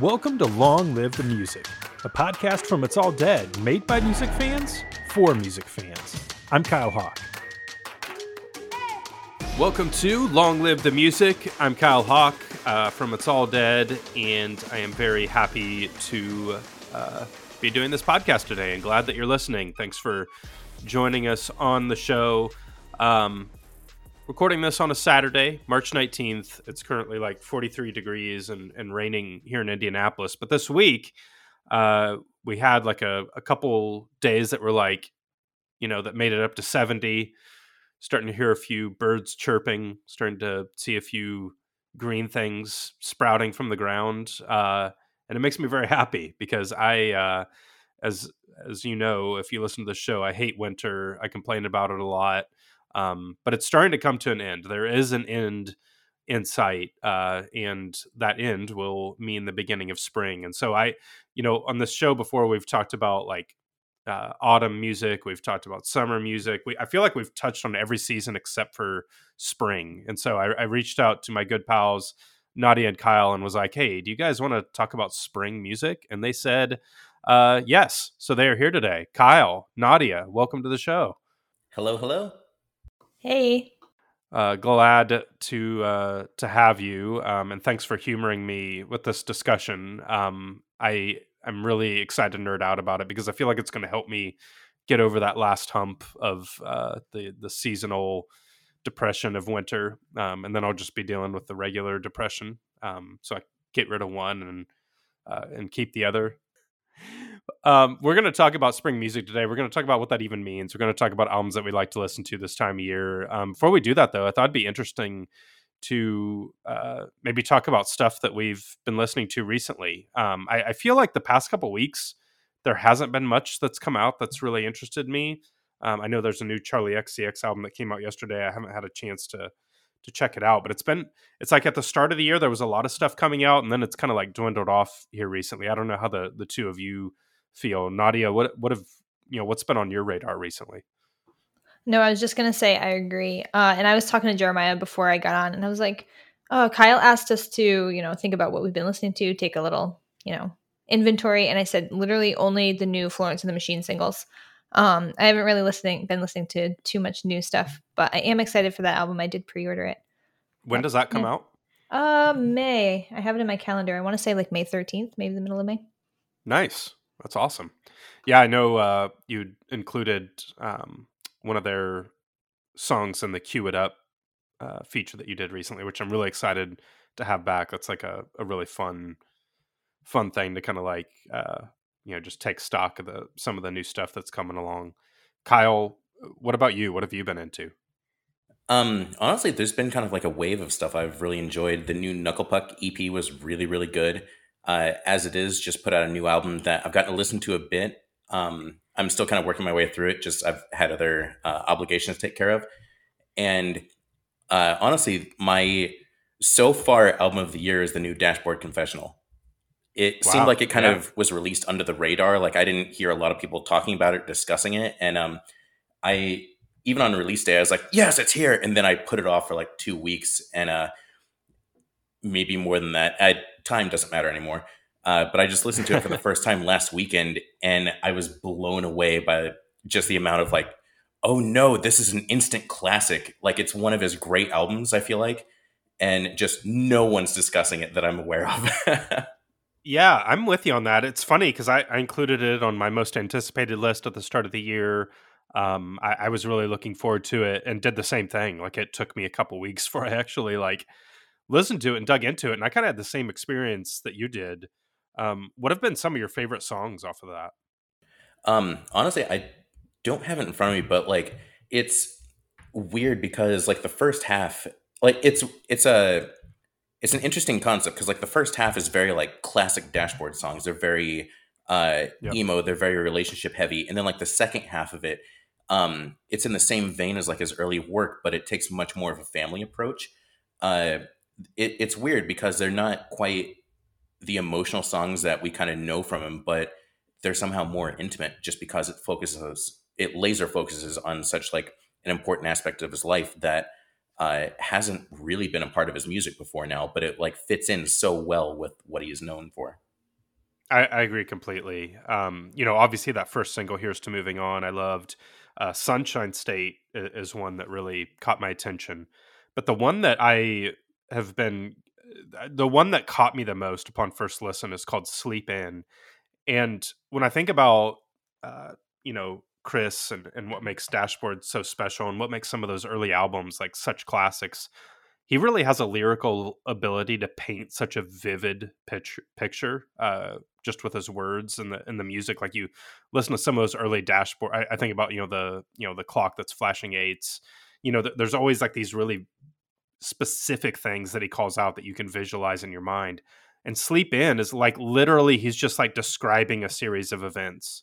Welcome to Long Live the Music, a podcast from It's All Dead, made by music fans for music fans. I'm Kyle Hawk. Welcome to Long Live the Music. I'm Kyle Hawk uh, from It's All Dead, and I am very happy to uh, be doing this podcast today and glad that you're listening. Thanks for joining us on the show. Um, recording this on a Saturday, March 19th. It's currently like 43 degrees and, and raining here in Indianapolis. But this week, uh, we had like a, a couple days that were like, you know, that made it up to 70. Starting to hear a few birds chirping, starting to see a few green things sprouting from the ground. Uh, and it makes me very happy because I, uh, as as you know, if you listen to the show, I hate winter. I complain about it a lot. Um, but it's starting to come to an end. There is an end in sight, uh, and that end will mean the beginning of spring. And so I, you know, on this show before, we've talked about like uh, autumn music. We've talked about summer music. We, I feel like we've touched on every season except for spring. And so I, I reached out to my good pals Nadia and Kyle and was like, "Hey, do you guys want to talk about spring music?" And they said, uh, "Yes." So they are here today. Kyle, Nadia, welcome to the show. Hello, hello. Hey. Uh, glad to uh, to have you, um, and thanks for humoring me with this discussion. Um, I I'm really excited to nerd out about it because I feel like it's going to help me get over that last hump of uh, the the seasonal depression of winter, um, and then I'll just be dealing with the regular depression. Um, so I get rid of one and uh, and keep the other. Um, we're going to talk about spring music today. We're going to talk about what that even means. We're going to talk about albums that we like to listen to this time of year. Um, before we do that, though, I thought it'd be interesting to uh, maybe talk about stuff that we've been listening to recently. Um, I, I, feel like the past couple weeks there hasn't been much that's come out that's really interested me. Um, I know there's a new Charli XCX album that came out yesterday. I haven't had a chance to to check it out, but it's been it's like at the start of the year there was a lot of stuff coming out, and then it's kind of like dwindled off here recently. I don't know how the the two of you feel. Nadia, what what have you know what's been on your radar recently? No, I was just gonna say I agree. Uh, and I was talking to Jeremiah before I got on, and I was like, "Oh, Kyle asked us to, you know, think about what we've been listening to, take a little, you know, inventory." And I said, literally, only the new Florence and the Machine singles. Um, I haven't really listening, been listening to too much new stuff, but I am excited for that album. I did pre-order it. When does that come yeah. out? Uh, May. I have it in my calendar. I want to say like May thirteenth, maybe the middle of May. Nice. That's awesome. Yeah, I know uh, you included um, one of their songs in the "Cue It Up" uh, feature that you did recently, which I'm really excited to have back. That's like a, a really fun, fun thing to kind of like uh, you know just take stock of the some of the new stuff that's coming along. Kyle, what about you? What have you been into? Um, honestly, there's been kind of like a wave of stuff I've really enjoyed. The new Knuckle Puck EP was really, really good uh, as it is, just put out a new album that I've gotten to listen to a bit. Um, I'm still kind of working my way through it. Just I've had other uh, obligations to take care of, and uh, honestly, my so far album of the year is the new Dashboard Confessional. It wow. seemed like it kind yeah. of was released under the radar. Like I didn't hear a lot of people talking about it, discussing it, and um, I even on release day, I was like, "Yes, it's here," and then I put it off for like two weeks, and uh, maybe more than that. I, time doesn't matter anymore. Uh, but I just listened to it for the first time last weekend, and I was blown away by just the amount of like, oh no, this is an instant classic. Like it's one of his great albums. I feel like, and just no one's discussing it that I'm aware of. yeah, I'm with you on that. It's funny because I, I, included it on my most anticipated list at the start of the year. Um, I, I was really looking forward to it, and did the same thing. Like it took me a couple weeks for I actually like listened to it and dug into it, and I kind of had the same experience that you did. Um, what have been some of your favorite songs off of that? Um, honestly, I don't have it in front of me, but like it's weird because like the first half, like it's it's a it's an interesting concept because like the first half is very like classic dashboard songs. They're very uh yep. emo, they're very relationship heavy, and then like the second half of it, um, it's in the same vein as like his early work, but it takes much more of a family approach. Uh, it, it's weird because they're not quite the emotional songs that we kind of know from him, but they're somehow more intimate just because it focuses, it laser focuses on such like an important aspect of his life that uh, hasn't really been a part of his music before now, but it like fits in so well with what he is known for. I, I agree completely. Um, you know, obviously that first single, "Here's to Moving On," I loved. Uh, "Sunshine State" is one that really caught my attention, but the one that I have been, uh, the one that caught me the most upon first listen is called "Sleep In," and when I think about, uh, you know, Chris and, and what makes Dashboard so special and what makes some of those early albums like such classics, he really has a lyrical ability to paint such a vivid pitch, picture uh, just with his words and the and the music. Like you listen to some of those early dashboard. I, I think about you know the you know the clock that's flashing eights. You know, th- there's always like these really specific things that he calls out that you can visualize in your mind. And sleep in is like literally he's just like describing a series of events,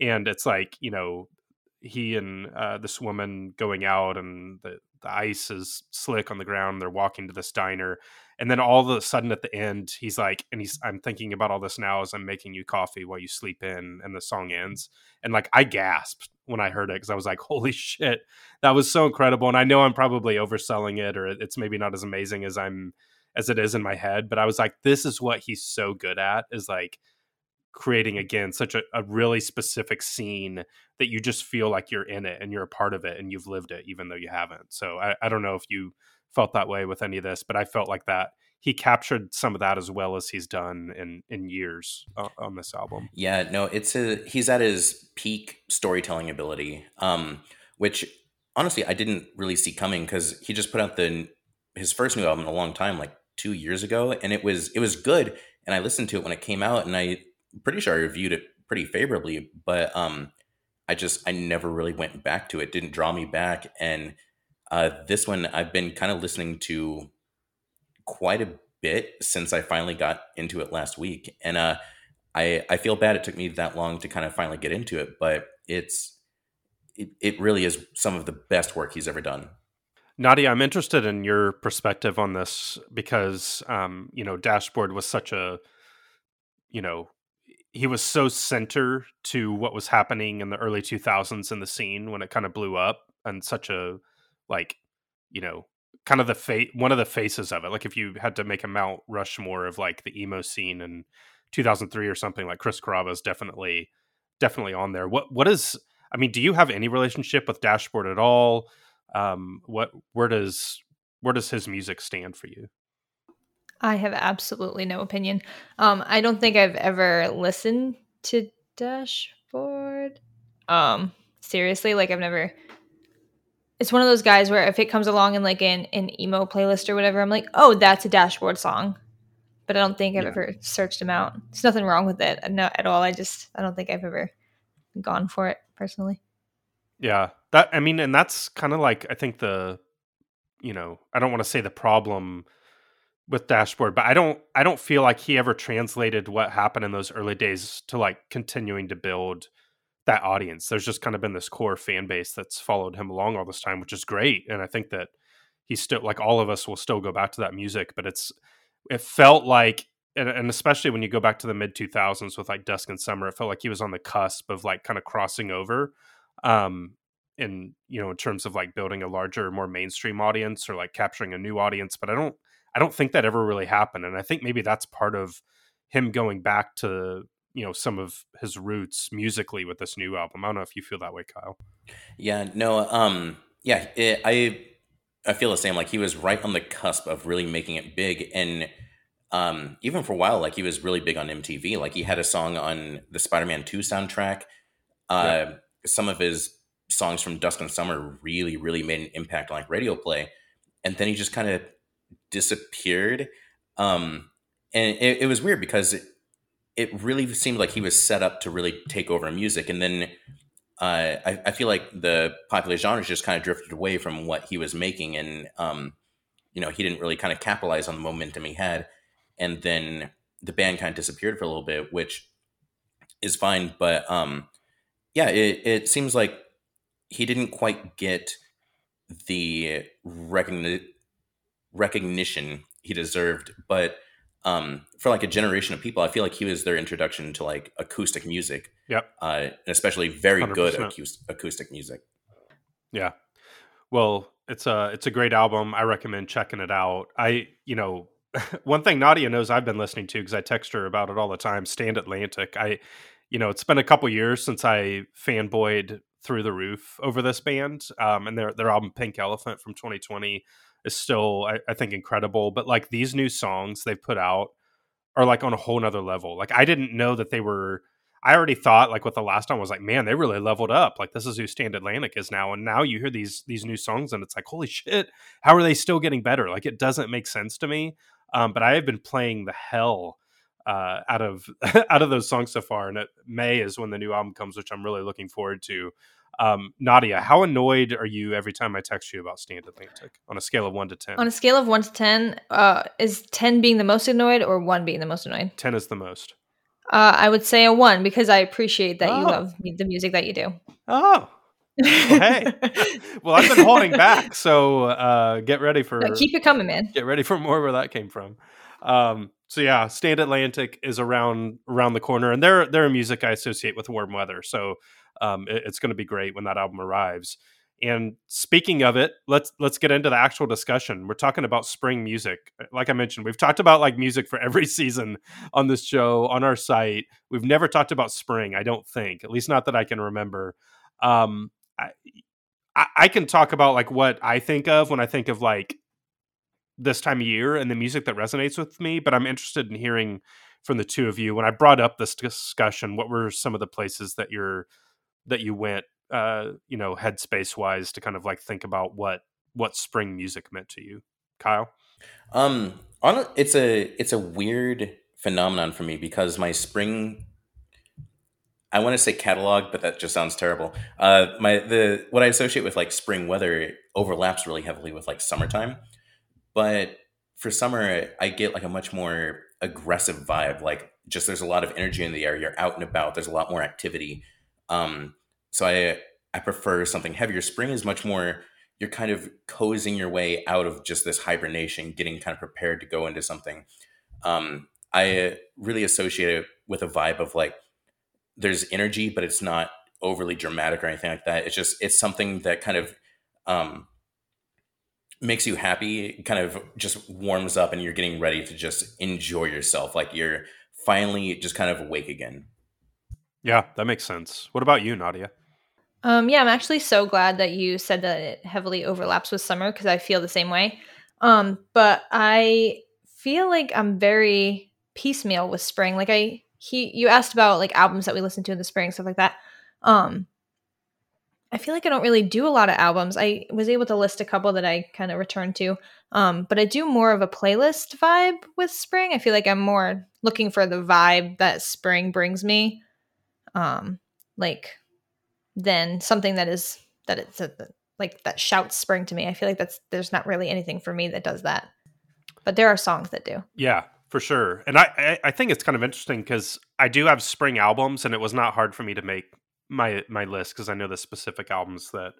and it's like you know he and uh, this woman going out and the the ice is slick on the ground. They're walking to this diner. And then all of a sudden at the end, he's like, and he's, I'm thinking about all this now as I'm making you coffee while you sleep in, and the song ends. And like, I gasped when I heard it because I was like, holy shit, that was so incredible. And I know I'm probably overselling it, or it's maybe not as amazing as I'm, as it is in my head. But I was like, this is what he's so good at is like, creating again such a, a, really specific scene that you just feel like you're in it and you're a part of it and you've lived it even though you haven't so I, I don't know if you felt that way with any of this but i felt like that he captured some of that as well as he's done in in years uh, on this album yeah no it's a he's at his peak storytelling ability um which honestly i didn't really see coming because he just put out the his first new album in a long time like two years ago and it was it was good and i listened to it when it came out and i pretty sure I reviewed it pretty favorably, but um, I just I never really went back to it. Didn't draw me back, and uh, this one I've been kind of listening to quite a bit since I finally got into it last week, and uh, I I feel bad it took me that long to kind of finally get into it, but it's it, it really is some of the best work he's ever done. Nadia, I'm interested in your perspective on this because um, you know Dashboard was such a you know he was so center to what was happening in the early 2000s in the scene when it kind of blew up and such a like you know kind of the fate one of the faces of it like if you had to make a mount rushmore of like the emo scene in 2003 or something like chris carrabba is definitely definitely on there what what is i mean do you have any relationship with dashboard at all um what where does where does his music stand for you I have absolutely no opinion. Um, I don't think I've ever listened to Dashboard. Um, seriously, like I've never. It's one of those guys where if it comes along in like an, an emo playlist or whatever, I'm like, oh, that's a Dashboard song. But I don't think I've yeah. ever searched him out. There's nothing wrong with it, not at all. I just I don't think I've ever gone for it personally. Yeah, that I mean, and that's kind of like I think the, you know, I don't want to say the problem with dashboard but i don't i don't feel like he ever translated what happened in those early days to like continuing to build that audience. There's just kind of been this core fan base that's followed him along all this time which is great and i think that he's still like all of us will still go back to that music but it's it felt like and, and especially when you go back to the mid 2000s with like dusk and summer it felt like he was on the cusp of like kind of crossing over um in you know in terms of like building a larger more mainstream audience or like capturing a new audience but i don't I don't think that ever really happened, and I think maybe that's part of him going back to you know some of his roots musically with this new album. I don't know if you feel that way, Kyle. Yeah, no, um, yeah, it, I I feel the same. Like he was right on the cusp of really making it big, and um, even for a while, like he was really big on MTV. Like he had a song on the Spider-Man Two soundtrack. Uh, yeah. Some of his songs from Dusk and Summer really, really made an impact on like radio play, and then he just kind of disappeared. Um, and it, it, was weird because it, it really seemed like he was set up to really take over music. And then uh, I, I, feel like the popular genres just kind of drifted away from what he was making. And, um, you know, he didn't really kind of capitalize on the momentum he had. And then the band kind of disappeared for a little bit, which is fine. But um, yeah, it, it seems like he didn't quite get the recognition recognition he deserved. But um, for like a generation of people, I feel like he was their introduction to like acoustic music. Yep. Uh, especially very 100%. good acoustic, acoustic music. Yeah. Well, it's a it's a great album. I recommend checking it out. I you know one thing Nadia knows I've been listening to because I text her about it all the time. Stand Atlantic. I, you know, it's been a couple years since I fanboyed through the roof over this band, um, and their their album Pink Elephant from 2020 is still, I, I think, incredible. But like these new songs they've put out are like on a whole nother level. Like I didn't know that they were. I already thought like with the last one was like, man, they really leveled up. Like this is who Stand Atlantic is now, and now you hear these these new songs, and it's like, holy shit, how are they still getting better? Like it doesn't make sense to me. Um, but I have been playing the hell uh, out of out of those songs so far, and it, May is when the new album comes, which I'm really looking forward to. Um, Nadia, how annoyed are you every time I text you about Stand Atlantic on a scale of one to ten? On a scale of one to ten, uh, is ten being the most annoyed or one being the most annoyed? Ten is the most. Uh, I would say a one because I appreciate that oh. you love the music that you do. Oh, well, hey, well, I've been holding back, so uh, get ready for no, keep it coming, man. Get ready for more where that came from. Um, so yeah, Stand Atlantic is around around the corner, and they're they're a music I associate with warm weather. So um, it, it's going to be great when that album arrives. And speaking of it, let's let's get into the actual discussion. We're talking about spring music. Like I mentioned, we've talked about like music for every season on this show on our site. We've never talked about spring, I don't think, at least not that I can remember. Um, I, I can talk about like what I think of when I think of like this time of year and the music that resonates with me, but I'm interested in hearing from the two of you. When I brought up this discussion, what were some of the places that you're that you went uh, you know, headspace wise to kind of like think about what what spring music meant to you? Kyle? Um on it's a it's a weird phenomenon for me because my spring I want to say catalog, but that just sounds terrible. Uh, my the what I associate with like spring weather overlaps really heavily with like summertime, but for summer I get like a much more aggressive vibe. Like just there's a lot of energy in the air. You're out and about. There's a lot more activity. Um, so I I prefer something heavier. Spring is much more. You're kind of cozying your way out of just this hibernation, getting kind of prepared to go into something. Um, I really associate it with a vibe of like there's energy, but it's not overly dramatic or anything like that. It's just it's something that kind of um, makes you happy, kind of just warms up, and you're getting ready to just enjoy yourself. Like you're finally just kind of awake again. Yeah, that makes sense. What about you, Nadia? Um, yeah, I'm actually so glad that you said that it heavily overlaps with summer because I feel the same way. Um, but I feel like I'm very piecemeal with spring. Like I he you asked about like albums that we listen to in the spring stuff like that um i feel like i don't really do a lot of albums i was able to list a couple that i kind of returned to um but i do more of a playlist vibe with spring i feel like i'm more looking for the vibe that spring brings me um like than something that is that it's a, like that shouts spring to me i feel like that's there's not really anything for me that does that but there are songs that do yeah for sure. And I, I think it's kind of interesting because I do have spring albums, and it was not hard for me to make my my list because I know the specific albums that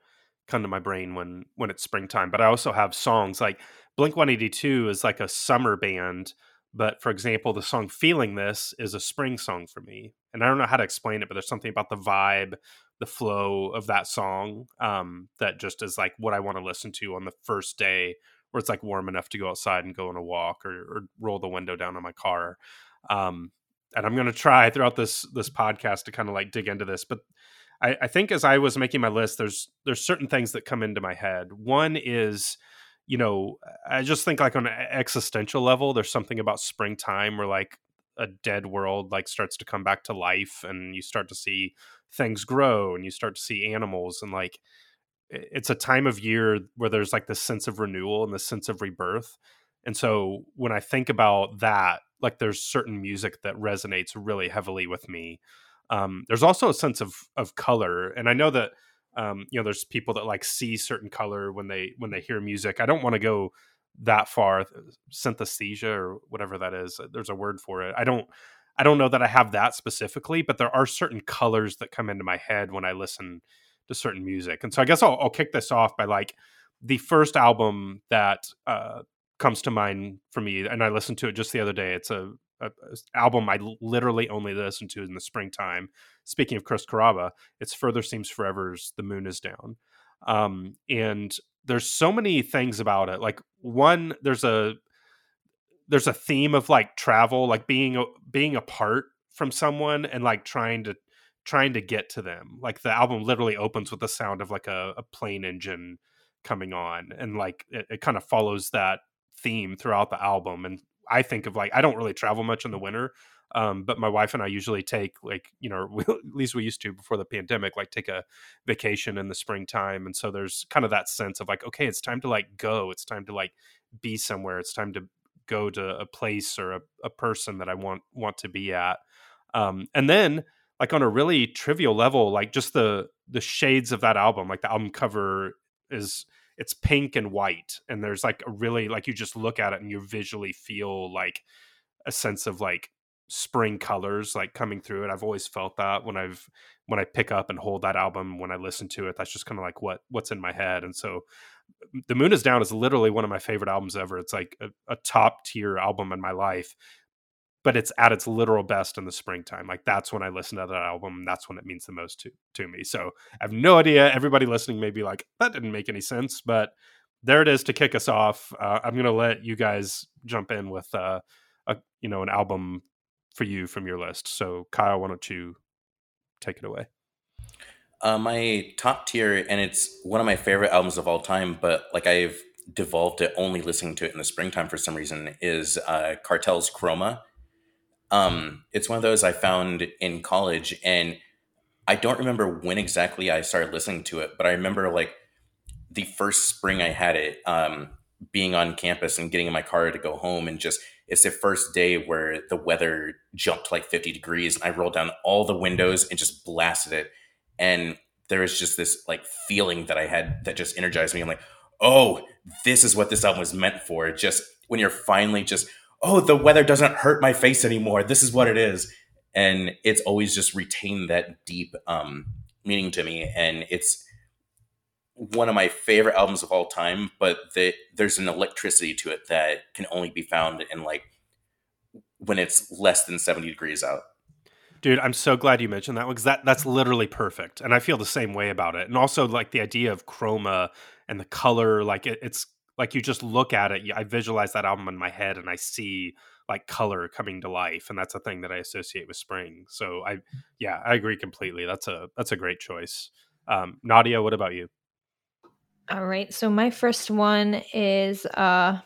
come to my brain when when it's springtime. But I also have songs like Blink One Eighty Two is like a summer band, but for example, the song "Feeling This" is a spring song for me, and I don't know how to explain it, but there's something about the vibe, the flow of that song um, that just is like what I want to listen to on the first day where it's like warm enough to go outside and go on a walk or, or roll the window down on my car. Um, and I'm going to try throughout this this podcast to kind of like dig into this, but I, I think as I was making my list, there's there's certain things that come into my head. One is, you know, I just think like on an existential level, there's something about springtime where like a dead world like starts to come back to life, and you start to see things grow, and you start to see animals, and like it's a time of year where there's like this sense of renewal and the sense of rebirth. And so when I think about that, like there's certain music that resonates really heavily with me. Um, there's also a sense of of color, and I know that um, you know there's people that like see certain color when they when they hear music. I don't want to go that far, synesthesia or whatever that is. There's a word for it. I don't I don't know that I have that specifically, but there are certain colors that come into my head when I listen to certain music. And so I guess I'll, I'll kick this off by like the first album that uh, comes to mind for me, and I listened to it just the other day. It's a, a, a album I literally only listen to in the springtime. Speaking of Chris Carrabba, it's Further Seems Forever's "The Moon Is Down," um, and there's so many things about it. Like one, there's a there's a theme of like travel, like being being apart from someone and like trying to trying to get to them. Like the album literally opens with the sound of like a, a plane engine coming on, and like it, it kind of follows that theme throughout the album. And I think of like I don't really travel much in the winter, um, but my wife and I usually take like you know we, at least we used to before the pandemic like take a vacation in the springtime, and so there's kind of that sense of like okay, it's time to like go, it's time to like be somewhere, it's time to go to a place or a, a person that I want want to be at, um, and then like on a really trivial level, like just the the shades of that album, like the album cover is it's pink and white and there's like a really like you just look at it and you visually feel like a sense of like spring colors like coming through it i've always felt that when i've when i pick up and hold that album when i listen to it that's just kind of like what what's in my head and so the moon is down is literally one of my favorite albums ever it's like a, a top tier album in my life but it's at its literal best in the springtime. Like that's when I listen to that album. That's when it means the most to to me. So I have no idea. Everybody listening may be like, that didn't make any sense, but there it is to kick us off. Uh, I'm gonna let you guys jump in with uh, a you know an album for you from your list. So Kyle, why don't you take it away? Uh, my top tier, and it's one of my favorite albums of all time, but like I've devolved it only listening to it in the springtime for some reason, is uh, Cartel's Chroma um, it's one of those I found in college, and I don't remember when exactly I started listening to it, but I remember like the first spring I had it, um, being on campus and getting in my car to go home, and just it's the first day where the weather jumped like 50 degrees, and I rolled down all the windows and just blasted it, and there was just this like feeling that I had that just energized me. I'm like, oh, this is what this album was meant for. Just when you're finally just oh, the weather doesn't hurt my face anymore. This is what it is. And it's always just retained that deep um, meaning to me. And it's one of my favorite albums of all time, but the, there's an electricity to it that can only be found in like when it's less than 70 degrees out. Dude, I'm so glad you mentioned that one because that, that's literally perfect. And I feel the same way about it. And also, like, the idea of chroma and the color, like, it, it's like you just look at it i visualize that album in my head and i see like color coming to life and that's a thing that i associate with spring so i yeah i agree completely that's a that's a great choice um, nadia what about you all right so my first one is uh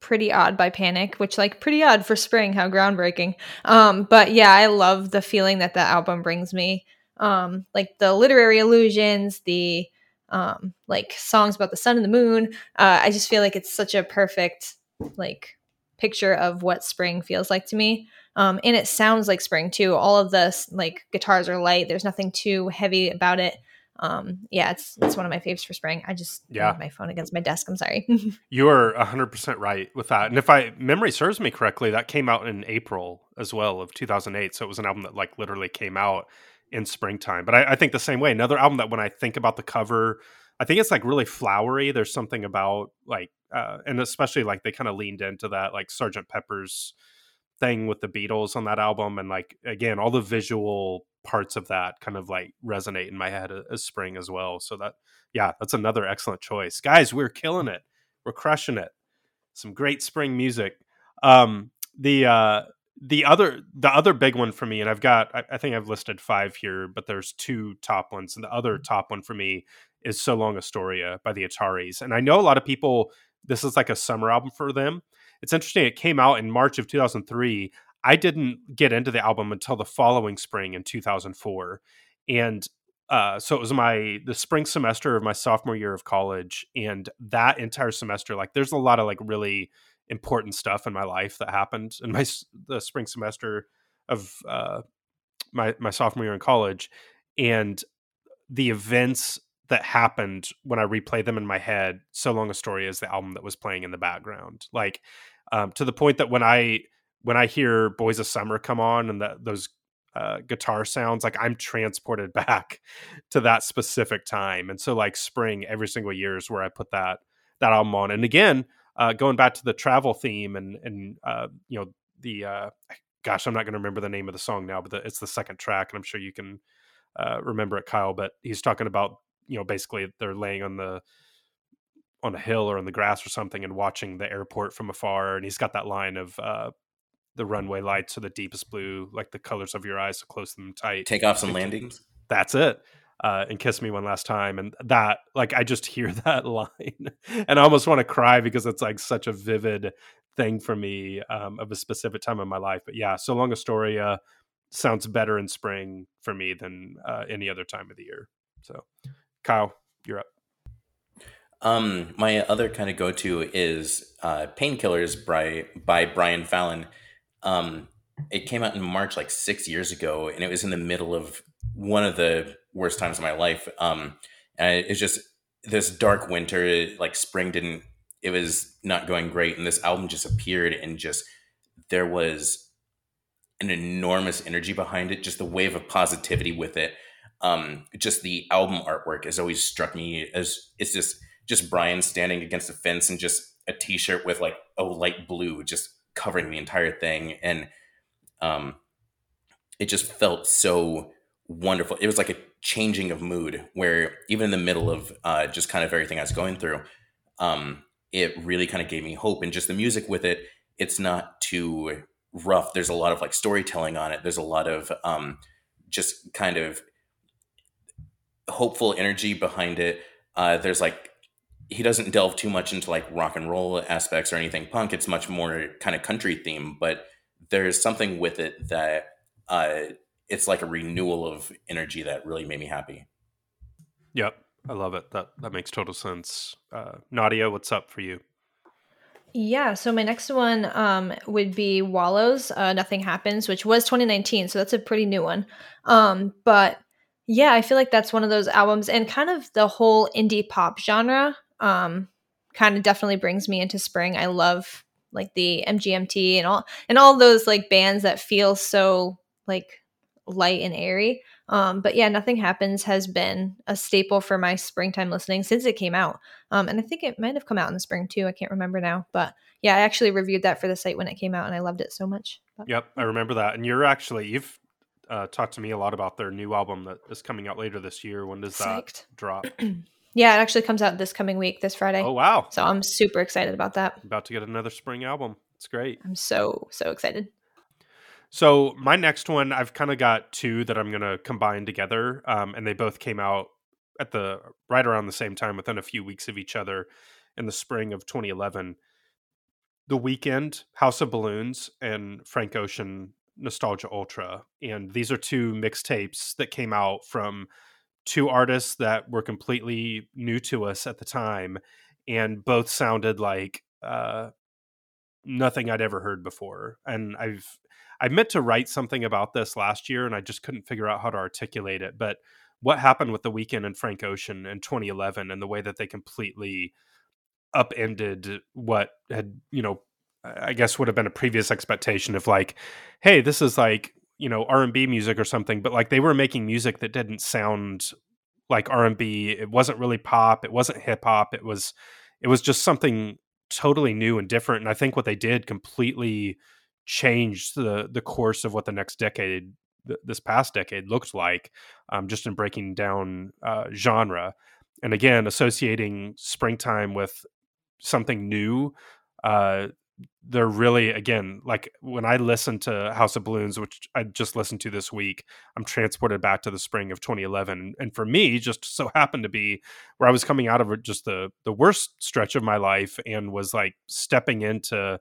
pretty odd by panic which like pretty odd for spring how groundbreaking um but yeah i love the feeling that that album brings me um like the literary allusions the um, like songs about the sun and the moon. Uh, I just feel like it's such a perfect like picture of what spring feels like to me. Um, and it sounds like spring too. All of the like guitars are light. There's nothing too heavy about it. Um, yeah, it's it's one of my faves for spring. I just yeah my phone against my desk. I'm sorry. you are hundred percent right with that. And if I memory serves me correctly, that came out in April as well of 2008. So it was an album that like literally came out in springtime. But I, I, think the same way. Another album that when I think about the cover, I think it's like really flowery. There's something about like, uh, and especially like they kind of leaned into that like Sergeant Pepper's thing with the Beatles on that album, and like again, all the visual parts of that kind of like resonate in my head as spring as well. So that yeah, that's another excellent choice, guys. We're killing it. We're crushing it. Some great spring music. Um, the uh, the other the other big one for me and i've got I, I, think i've listed five here but there's two top ones and the other mm-hmm. top one for me is so long astoria by the ataris and i know a lot of people this is like a summer album for them it's interesting it came out in march of 2003 i didn't get into the album until the following spring in 2004 and uh, so it was my the spring semester of my sophomore year of college and that entire semester like there's a lot of like really important stuff in my life that happened in my the spring semester of uh, my my sophomore year in college, and the events that happened when I replay them in my head. So long Astoria is the album that was playing in the background, like um, to the point that when I when I hear "Boys of Summer" come on and those uh, guitar sounds, like I'm transported back to that specific time. And so, like spring every single year is where I put that that album on. And again, uh, going back to the travel theme and and uh, you know the uh, gosh, I'm not going to remember the name of the song now, but the, it's the second track, and I'm sure you can uh, remember it, Kyle. But he's talking about you know basically they're laying on the on a hill or on the grass or something and watching the airport from afar. And he's got that line of uh, the runway lights are the deepest blue, like the colors of your eyes, so close them tight. Takeoffs and landings. That's it. Uh, and kiss me one last time. And that, like, I just hear that line and I almost want to cry because it's like such a vivid thing for me um, of a specific time in my life. But yeah, so long Astoria sounds better in spring for me than uh, any other time of the year. So, Kyle, you're up. Um, my other kind of go to is uh, Painkillers by by Brian Fallon. Um, it came out in March, like six years ago, and it was in the middle of one of the worst times of my life. Um, and it's just this dark winter, like spring didn't. It was not going great, and this album just appeared, and just there was an enormous energy behind it. Just the wave of positivity with it. Um, just the album artwork has always struck me as it's just just Brian standing against a fence and just a t-shirt with like a light blue just covering the entire thing and um it just felt so wonderful. It was like a changing of mood where even in the middle of uh just kind of everything i was going through um it really kind of gave me hope and just the music with it it's not too rough. There's a lot of like storytelling on it. There's a lot of um just kind of hopeful energy behind it. Uh there's like he doesn't delve too much into like rock and roll aspects or anything punk. It's much more kind of country theme, but there's something with it that uh, it's like a renewal of energy that really made me happy. Yep, I love it. That that makes total sense. Uh, Nadia, what's up for you? Yeah, so my next one um, would be Wallows, uh, Nothing Happens, which was 2019, so that's a pretty new one. Um, but yeah, I feel like that's one of those albums, and kind of the whole indie pop genre um, kind of definitely brings me into spring. I love like the MGMT and all and all those like bands that feel so like light and airy. Um, but yeah, nothing happens has been a staple for my springtime listening since it came out. Um, and I think it might have come out in the spring too. I can't remember now, but yeah, I actually reviewed that for the site when it came out, and I loved it so much. But, yep, I remember that. And you're actually you've uh, talked to me a lot about their new album that is coming out later this year. When does Psyched. that drop? Yeah, it actually comes out this coming week, this Friday. Oh wow! So I'm super excited about that. About to get another spring album. It's great. I'm so so excited. So my next one, I've kind of got two that I'm going to combine together, um, and they both came out at the right around the same time, within a few weeks of each other, in the spring of 2011. The Weeknd, House of Balloons, and Frank Ocean, Nostalgia Ultra, and these are two mixtapes that came out from two artists that were completely new to us at the time, and both sounded like uh, nothing I'd ever heard before. And I've I meant to write something about this last year, and I just couldn't figure out how to articulate it. But what happened with the Weeknd and Frank Ocean in 2011, and the way that they completely upended what had you know I guess would have been a previous expectation of like, hey, this is like you know r&b music or something but like they were making music that didn't sound like r&b it wasn't really pop it wasn't hip hop it was it was just something totally new and different and i think what they did completely changed the the course of what the next decade th- this past decade looked like um, just in breaking down uh, genre and again associating springtime with something new uh, they're really again like when I listen to House of Balloons, which I just listened to this week, I'm transported back to the spring of 2011, and for me, just so happened to be where I was coming out of just the the worst stretch of my life, and was like stepping into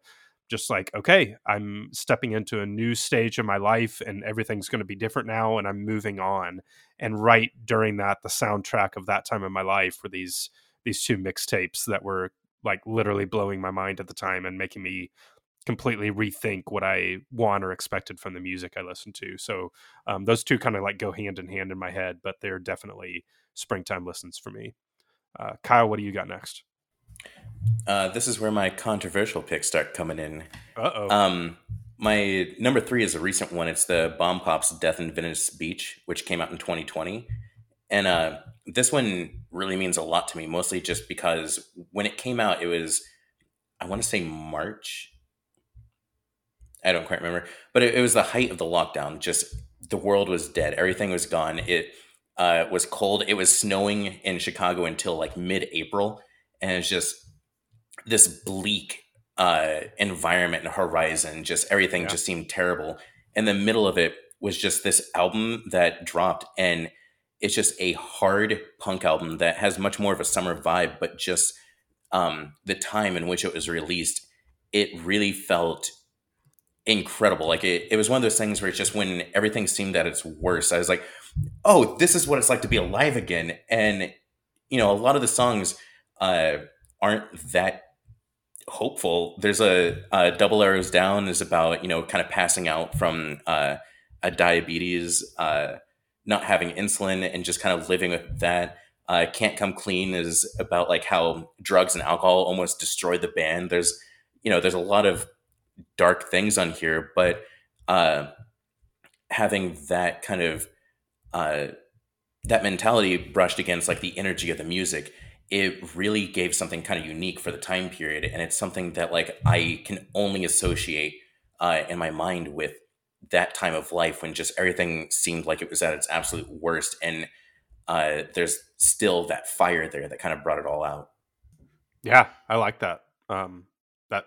just like okay, I'm stepping into a new stage of my life, and everything's going to be different now, and I'm moving on. And right during that, the soundtrack of that time of my life were these these two mixtapes that were like literally blowing my mind at the time and making me completely rethink what I want or expected from the music I listen to. So um, those two kind of like go hand in hand in my head, but they're definitely springtime listens for me. Uh, Kyle, what do you got next? Uh, this is where my controversial picks start coming in. Uh oh. Um, my number three is a recent one. It's the Bomb Pops Death in Venice Beach, which came out in 2020. And uh, this one really means a lot to me, mostly just because when it came out, it was, I want to say March. I don't quite remember, but it, it, was the height of the lockdown. Just the world was dead, everything was gone. It uh, was cold. It was snowing in Chicago until like mid April. and it's just this bleak uh, environment and horizon. Just everything yeah. just seemed terrible. And the middle of it was just this album that dropped, and it's just a hard punk album that has much more of a summer vibe, but just um, the time in which it was released, it really felt incredible. Like it, it was one of those things where it's just when everything seemed at its worst, I was like, oh, this is what it's like to be alive again. And, you know, a lot of the songs uh, aren't that hopeful. There's a, a, Double Arrows Down is about, you know, kind of passing out from uh, a diabetes, uh, not having insulin and just kind of living with that. Uh, Can't Come Clean is about like how drugs and alcohol almost destroyed the band. There's, you know, there's a lot of dark things on here, but uh, having that kind of uh, that mentality brushed against like the energy of the music, it really gave something kind of unique for the time period, and it's something that like I can only associate uh, in my mind with that time of life when just everything seemed like it was at its absolute worst, and uh, there's still that fire there that kind of brought it all out. Yeah, I like that. Um, that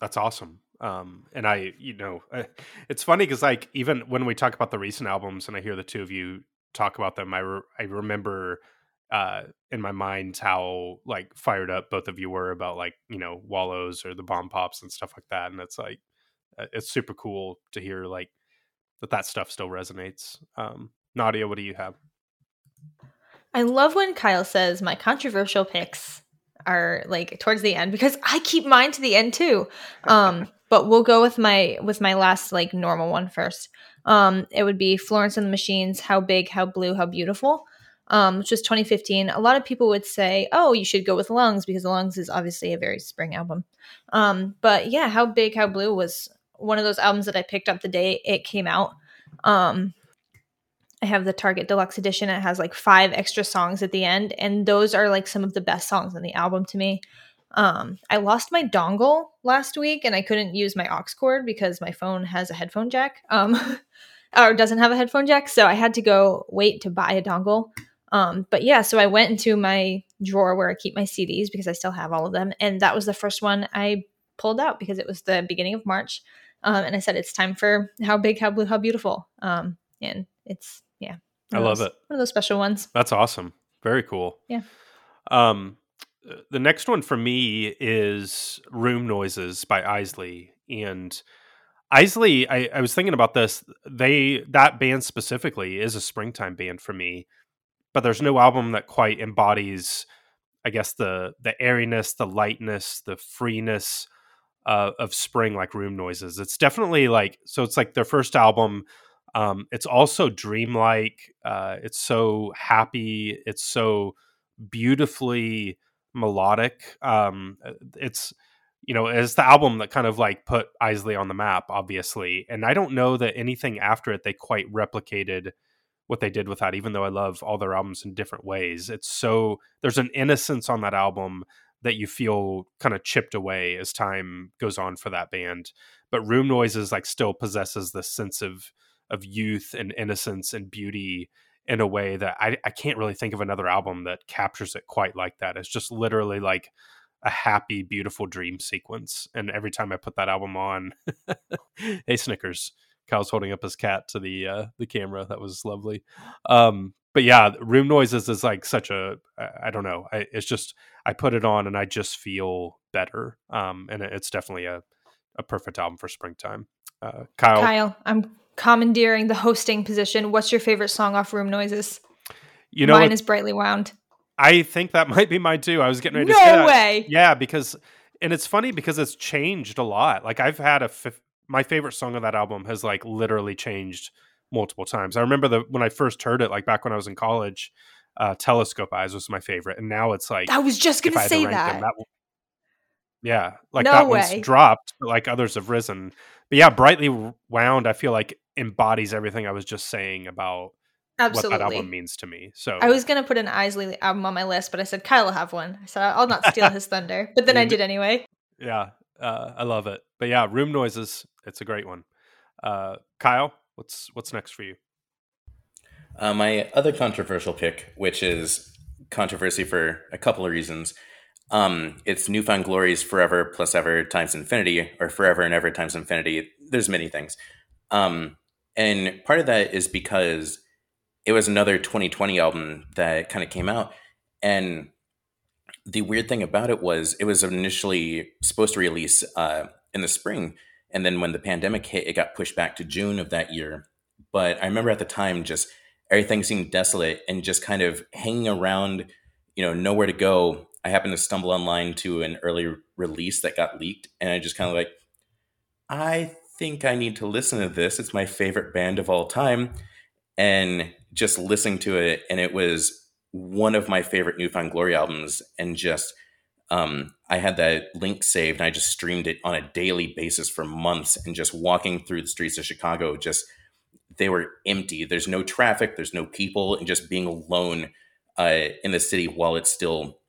that's awesome. Um, and I, you know, it's funny because like even when we talk about the recent albums and I hear the two of you talk about them, I re- I remember uh, in my mind how like fired up both of you were about like you know wallows or the bomb pops and stuff like that, and it's like it's super cool to hear like that that stuff still resonates. Um, Nadia, what do you have? I love when Kyle says my controversial picks are like towards the end because I keep mine to the end too. Um, but we'll go with my with my last like normal one first. Um, it would be Florence and the Machines, How Big, How Blue, How Beautiful, um, which was 2015. A lot of people would say, oh, you should go with Lungs because Lungs is obviously a very spring album. Um, but yeah, How Big, How Blue was one of those albums that I picked up the day it came out. Um, I have the Target Deluxe Edition. It has like five extra songs at the end, and those are like some of the best songs on the album to me. Um, I lost my dongle last week and I couldn't use my aux cord because my phone has a headphone jack, um, or doesn't have a headphone jack. So I had to go wait to buy a dongle. Um, but yeah, so I went into my drawer where I keep my CDs because I still have all of them. And that was the first one I pulled out because it was the beginning of March. Um, and I said, it's time for How Big, How Blue, How Beautiful. Um, and it's, yeah. I love those, it. One of those special ones. That's awesome. Very cool. Yeah. Um, the next one for me is Room Noises by Eisley. And Eisley, I, I was thinking about this. They that band specifically is a springtime band for me, but there's no album that quite embodies, I guess, the the airiness, the lightness, the freeness uh, of spring like Room Noises. It's definitely like so. It's like their first album. Um, it's also dreamlike. Uh, it's so happy. It's so beautifully melodic. Um, uh, it's you know, it's the album that kind of like put Eisley on the map, obviously. And I don't know that anything after it they quite replicated what they did with that, even though I love all their albums in different ways. It's so there's an innocence on that album that you feel kind of chipped away as time goes on for that band. But Room Noises like still possesses this sense of of youth and innocence and beauty in a way that I, I can't really think of another album that captures it quite like that. It's just literally like a happy, beautiful dream sequence. And every time I put that album on, hey Snickers, Kyle's holding up his cat to the uh, the camera. That was lovely. Um, but yeah, room noises is like such a I don't know. I, it's just I put it on and I just feel better. Um, and it's definitely a a perfect album for springtime. Uh, Kyle, Kyle, I'm commandeering the hosting position. What's your favorite song off Room Noises? You know, mine is Brightly Wound. I think that might be mine too. I was getting ready to no say way. Yeah, because and it's funny because it's changed a lot. Like I've had a my favorite song of that album has like literally changed multiple times. I remember the when I first heard it, like back when I was in college, uh, Telescope Eyes was my favorite, and now it's like I was just gonna say to that. Them, that yeah, like no that way. one's dropped, but like others have risen. But yeah, Brightly Wound, I feel like embodies everything I was just saying about Absolutely. what that album means to me. So I was gonna put an Eisley album on my list, but I said Kyle will have one. I said I'll not steal his thunder, but then I did anyway. Yeah, uh, I love it. But yeah, Room Noises, it's a great one. Uh, Kyle, what's what's next for you? Uh, my other controversial pick, which is controversy for a couple of reasons, Um, it's New Found Glory's Forever plus Ever times Infinity, or Forever and Ever times Infinity. There's many things. Um, and part of that is because it was another 2020 album that kind of came out. And the weird thing about it was it was initially supposed to release uh, in the spring. And then when the pandemic hit, it got pushed back to June of that year. But I remember at the time, just everything seemed desolate and just kind of hanging around, you know, nowhere to go. I happened to stumble online to an early release that got leaked. And I just kind of like, I think I need to listen to this. It's my favorite band of all time. And just listening to it, and it was one of my favorite New Found Glory albums, and just um, I had that link saved, and I just streamed it on a daily basis for months, and just walking through the streets of Chicago, just they were empty. There's no traffic, there's no people, and just being alone uh, in the city while it's still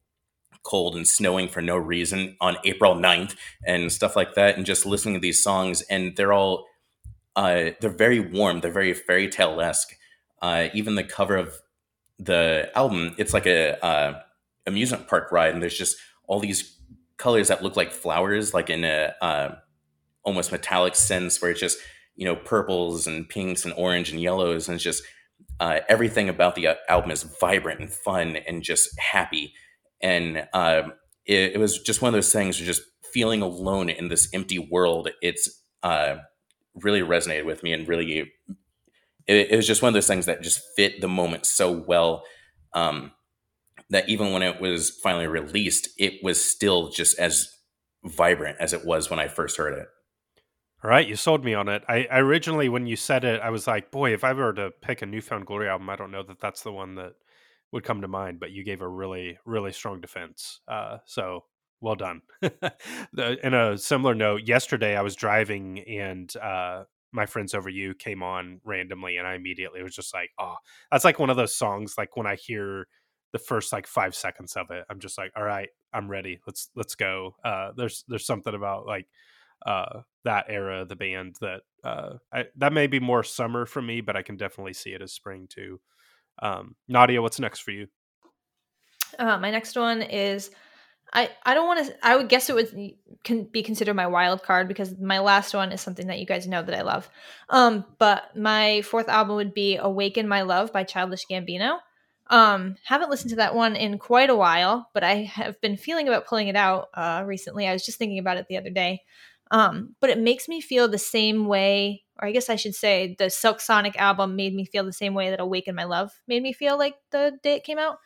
cold and snowing for no reason on April 9th and stuff like that, and just listening to these songs, and they're all uh, they're very warm, they're very fairy tale esque. Uh, even the cover of the album, it's like a uh, amusement park ride, and there's just all these colors that look like flowers, like in a uh, almost metallic sense, where it's just you know purples and pinks and orange and yellows, and it's just uh, everything about the uh, album is vibrant and fun and just happy. And uh, it, it, was just one of those things, just feeling alone in this empty world. It's uh, really resonated with me and really it, it, was just one of those things that just fit the moment so well um, that even when it was finally released, it was still just as vibrant as it was when I first heard it. All right, you sold me on it. I, I originally, when you said it, I was like, boy, if I were to pick a New Found Glory album, I don't know that that's the one that would come to mind. But you gave a really, really strong defense. Uh, so well done. in a similar note, yesterday I was driving and uh, my friends over you came on randomly and i immediately was just like oh that's like one of those songs like when i hear the first like five seconds of it i'm just like all right i'm ready let's let's go uh there's there's something about like uh that era of the band that uh I, that may be more summer for me but i can definitely see it as spring too um nadia what's next for you uh my next one is I, I don't want to I would guess it would can be considered my wild card because my last one is something that you guys know that I love. Um but my fourth album would be Awaken My Love by Childish Gambino. Um haven't listened to that one in quite a while, but I have been feeling about pulling it out uh recently. I was just thinking about it the other day. Um but it makes me feel the same way or I guess I should say the Silk Sonic album made me feel the same way that Awaken My Love made me feel like the day it came out.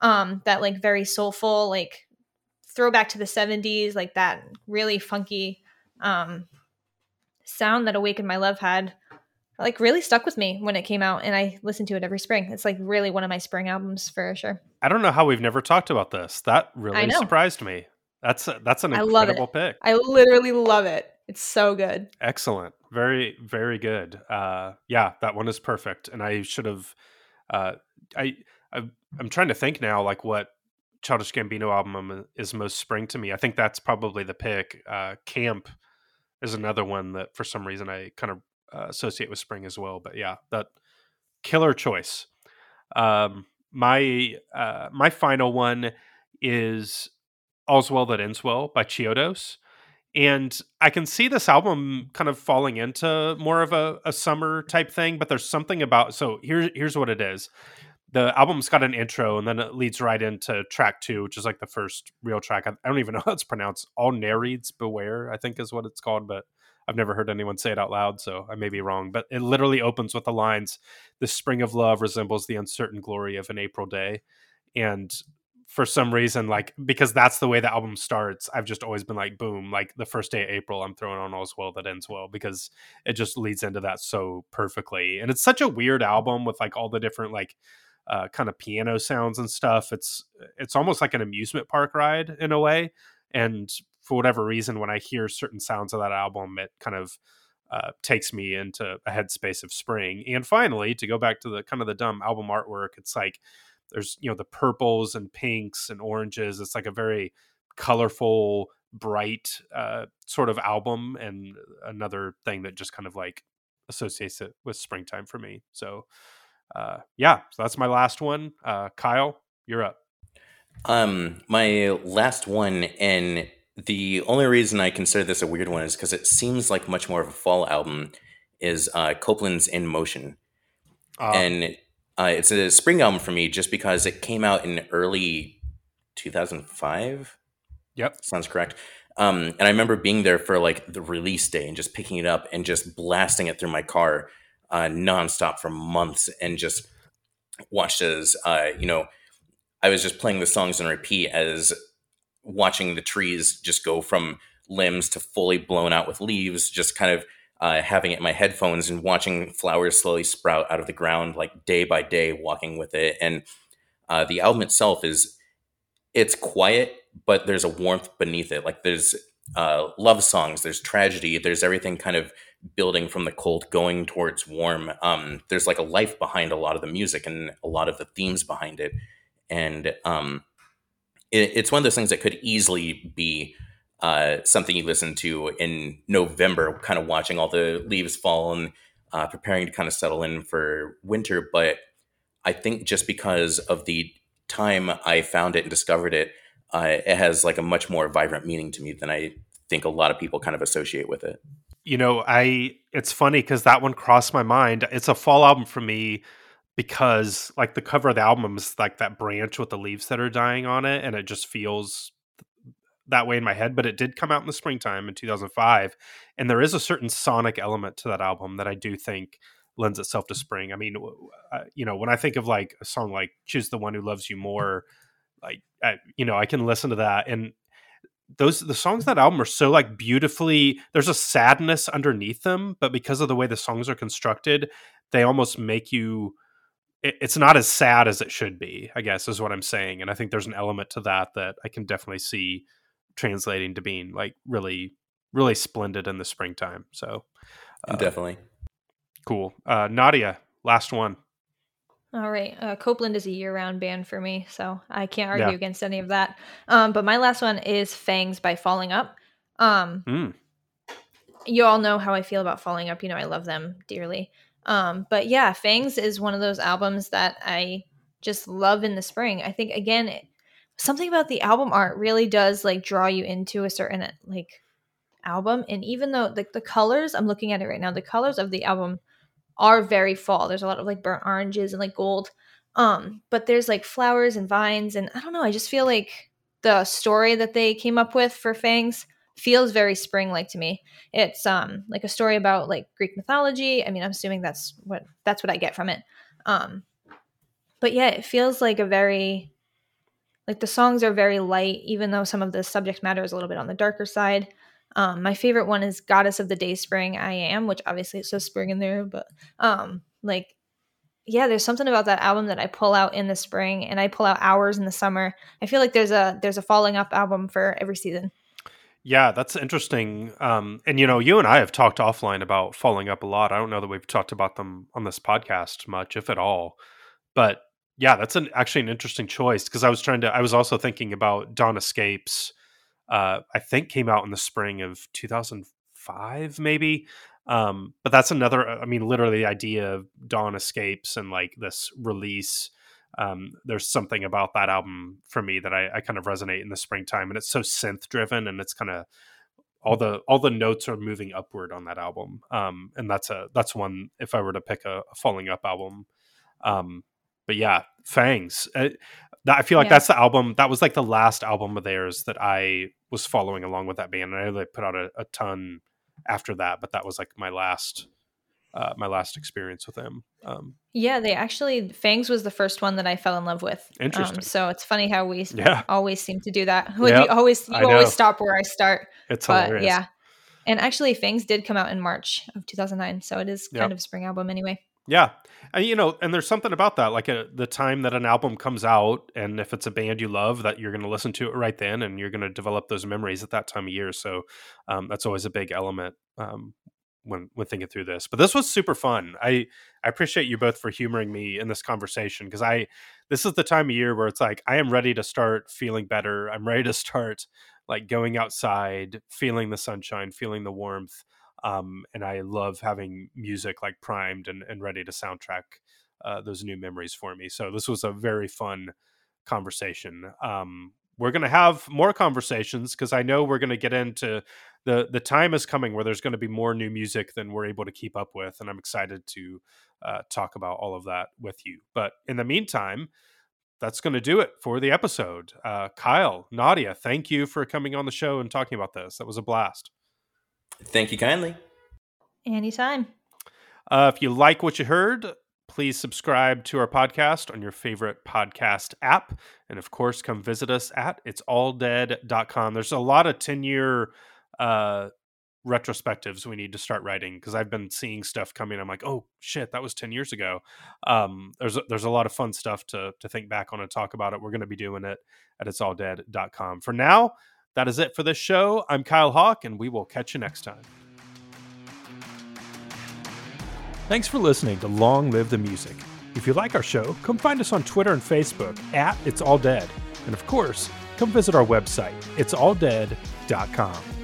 Um that like very soulful like throwback to the 70s, like that really funky um, sound that Awaken My Love had, like really stuck with me when it came out, and I listen to it every spring. It's like really one of my spring albums for sure. I don't know how we've never talked about this. That really surprised me. That's a, that's an incredible pick. I literally love it. It's so good. Excellent. Very very good. Uh, yeah, that one is perfect. And I should have. Uh, I, I I'm trying to think now, like what Childish Gambino album is most spring to me. I think that's probably the pick. Uh, Camp is another one that for some reason I kind of uh, associate with spring as well. But yeah, that killer choice. Um, my uh, my final one is All's Well That Ends Well by Chiodos. And I can see this album kind of falling into more of a, a summer type thing, but there's something about so here's here's what it is the album's got an intro and then it leads right into track two, which is like the first real track. I, I don't even know how it's pronounced. All Nereids Beware, I think is what it's called, but I've never heard anyone say it out loud, so I may be wrong. But it literally opens with the lines The spring of love resembles the uncertain glory of an April day. And for some reason, like because that's the way the album starts, I've just always been like, boom, like the first day of April, I'm throwing on All's Well That Ends Well because it just leads into that so perfectly. And it's such a weird album with like all the different like uh, kind of piano sounds and stuff. It's it's almost like an amusement park ride in a way. And for whatever reason, when I hear certain sounds of that album, it kind of uh, takes me into a headspace of spring. And finally, to go back to the kind of the dumb album artwork, it's like there's you know the purples and pinks and oranges. It's like a very colorful, bright uh, sort of album, and another thing that just kind of like associates it with springtime for me. So uh, yeah, so that's my last one. Uh, Kyle, you're up. Um, my last one, and the only reason I consider this a weird one is because it seems like much more of a fall album, is uh, Copeland's In Motion. Uh, and uh, it's a spring album for me just because it came out in early 2005. Yep. Sounds correct. Um, and I remember being there for like the release day and just picking it up and just blasting it through my car uh, nonstop for months and just watched as, uh, you know, I was just playing the songs on repeat as watching the trees just go from limbs to fully blown out with leaves, just kind of uh, having it in my headphones and watching flowers slowly sprout out of the ground, like day by day, walking with it. And uh, the album itself is it's quiet, but there's a warmth beneath it. Like there's uh, love songs, there's tragedy, there's everything kind of building from the cold going towards warm. Um, there's like a life behind a lot of the music and a lot of the themes behind it, and um, it, it's one of those things that could easily be uh, something you listen to in November, kind of watching all the leaves fall and uh, preparing to kind of settle in for winter. But I think just because of the time I found it and discovered it, uh, it has like a much more vibrant meaning to me than I think a lot of people kind of associate with it. You know, I it's funny because that one crossed my mind. It's a fall album for me because like the cover of the album is like that branch with the leaves that are dying on it, and it just feels that way in my head, but it did come out in the springtime in 2005. And there is a certain sonic element to that album that I do think lends itself to spring. I mean, uh, you know, when I think of like a song like Choose the One Who Loves You More, like, I, you know, I can listen to that. And those, the songs that album are so like beautifully, there's a sadness underneath them, but because of the way the songs are constructed, they almost make you, it's not as sad as it should be, I guess, is what I'm saying. And I think there's an element to that that I can definitely see translating to being like really really splendid in the springtime so uh, definitely cool uh nadia last one all right uh, copeland is a year-round band for me so i can't argue yeah. against any of that um but my last one is fangs by falling up um mm. you all know how i feel about falling up you know i love them dearly um but yeah fangs is one of those albums that i just love in the spring. I think again it, something about the album art really does like draw you into a certain like album. And even though like the colors i'm looking at it right now the colors of the album are very fall. There's a lot of like burnt oranges and like gold. Um but there's like flowers and vines. And i don't know i just feel like the story that they came up with for fangs feels very spring like to me it's um like a story about like greek mythology i mean i'm assuming that's what that's what i get from it um but yeah it feels like a very like the songs are very light, even though some of the subject matter is a little bit on the darker side. Um, my favorite one is Goddess of the Day Spring I Am, which obviously it says spring in there, but um, like yeah, there's something about that album that I pull out in the spring and I pull out hours in the summer. I feel like there's a there's a falling up album for every season. Yeah, that's interesting. Um, and you know, you and I have talked offline about falling up a lot. I don't know that we've talked about them on this podcast much, if at all. But yeah, that's an actually an interesting choice because I was trying to. I was also thinking about Dawn Escapes. Uh, I think came out in the spring of 2005, maybe. Um, but that's another. I mean, literally, the idea of Dawn Escapes and like this release. Um, there's something about that album for me that I, I kind of resonate in the springtime, and it's so synth driven, and it's kind of all the all the notes are moving upward on that album. Um, and that's a that's one. If I were to pick a, a falling up album, um, but yeah, Fangs. Uh, I feel like yeah. that's the album. That was like the last album of theirs that I was following along with that band. And I know they put out a, a ton after that, but that was like my last uh, my last experience with them. Um, yeah, they actually Fangs was the first one that I fell in love with. Interesting. Um, so it's funny how we yeah. always seem to do that. Like yep, we always you always stop where I start. It's but, hilarious. Yeah, and actually Fangs did come out in March of 2009, so it is kind yep. of a spring album anyway. Yeah. And, you know, and there's something about that, like a, uh, the time that an album comes out, and if it's a band you love, that you're going to listen to it right then, and you're going to develop those memories at that time of year. So um, that's always a big element um, when when thinking through this. But this was super fun. I I appreciate you both for humoring me in this conversation because I this is the time of year where it's like I am ready to start feeling better. I'm ready to start like going outside, feeling the sunshine, feeling the warmth um, and I love having music like primed and, and ready to soundtrack uh, those new memories for me. So this was a very fun conversation. Um, we're going to have more conversations because I know we're going to get into the the time is coming where there's going to be more new music than we're able to keep up with, and I'm excited to uh, talk about all of that with you. But in the meantime, that's going to do it for the episode. Uh, Kyle, Nadia, thank you for coming on the show and talking about this. That was a blast. Thank you kindly. Anytime. Uh, if you like what you heard, please subscribe to our podcast on your favorite podcast app. And of course, come visit us at it'salldead.com. There's a lot of 10 year uh, retrospectives we need to start writing because I've been seeing stuff coming. I'm like, oh shit, that was 10 years ago. Um, there's a, there's a lot of fun stuff to to think back on and talk about it. We're going to be doing it at it'salldead.com. For now, that is it for this show. I'm Kyle Hawk, and we will catch you next time. Thanks for listening to Long Live the Music. If you like our show, come find us on Twitter and Facebook at It's All Dead. And of course, come visit our website, it'salldead.com.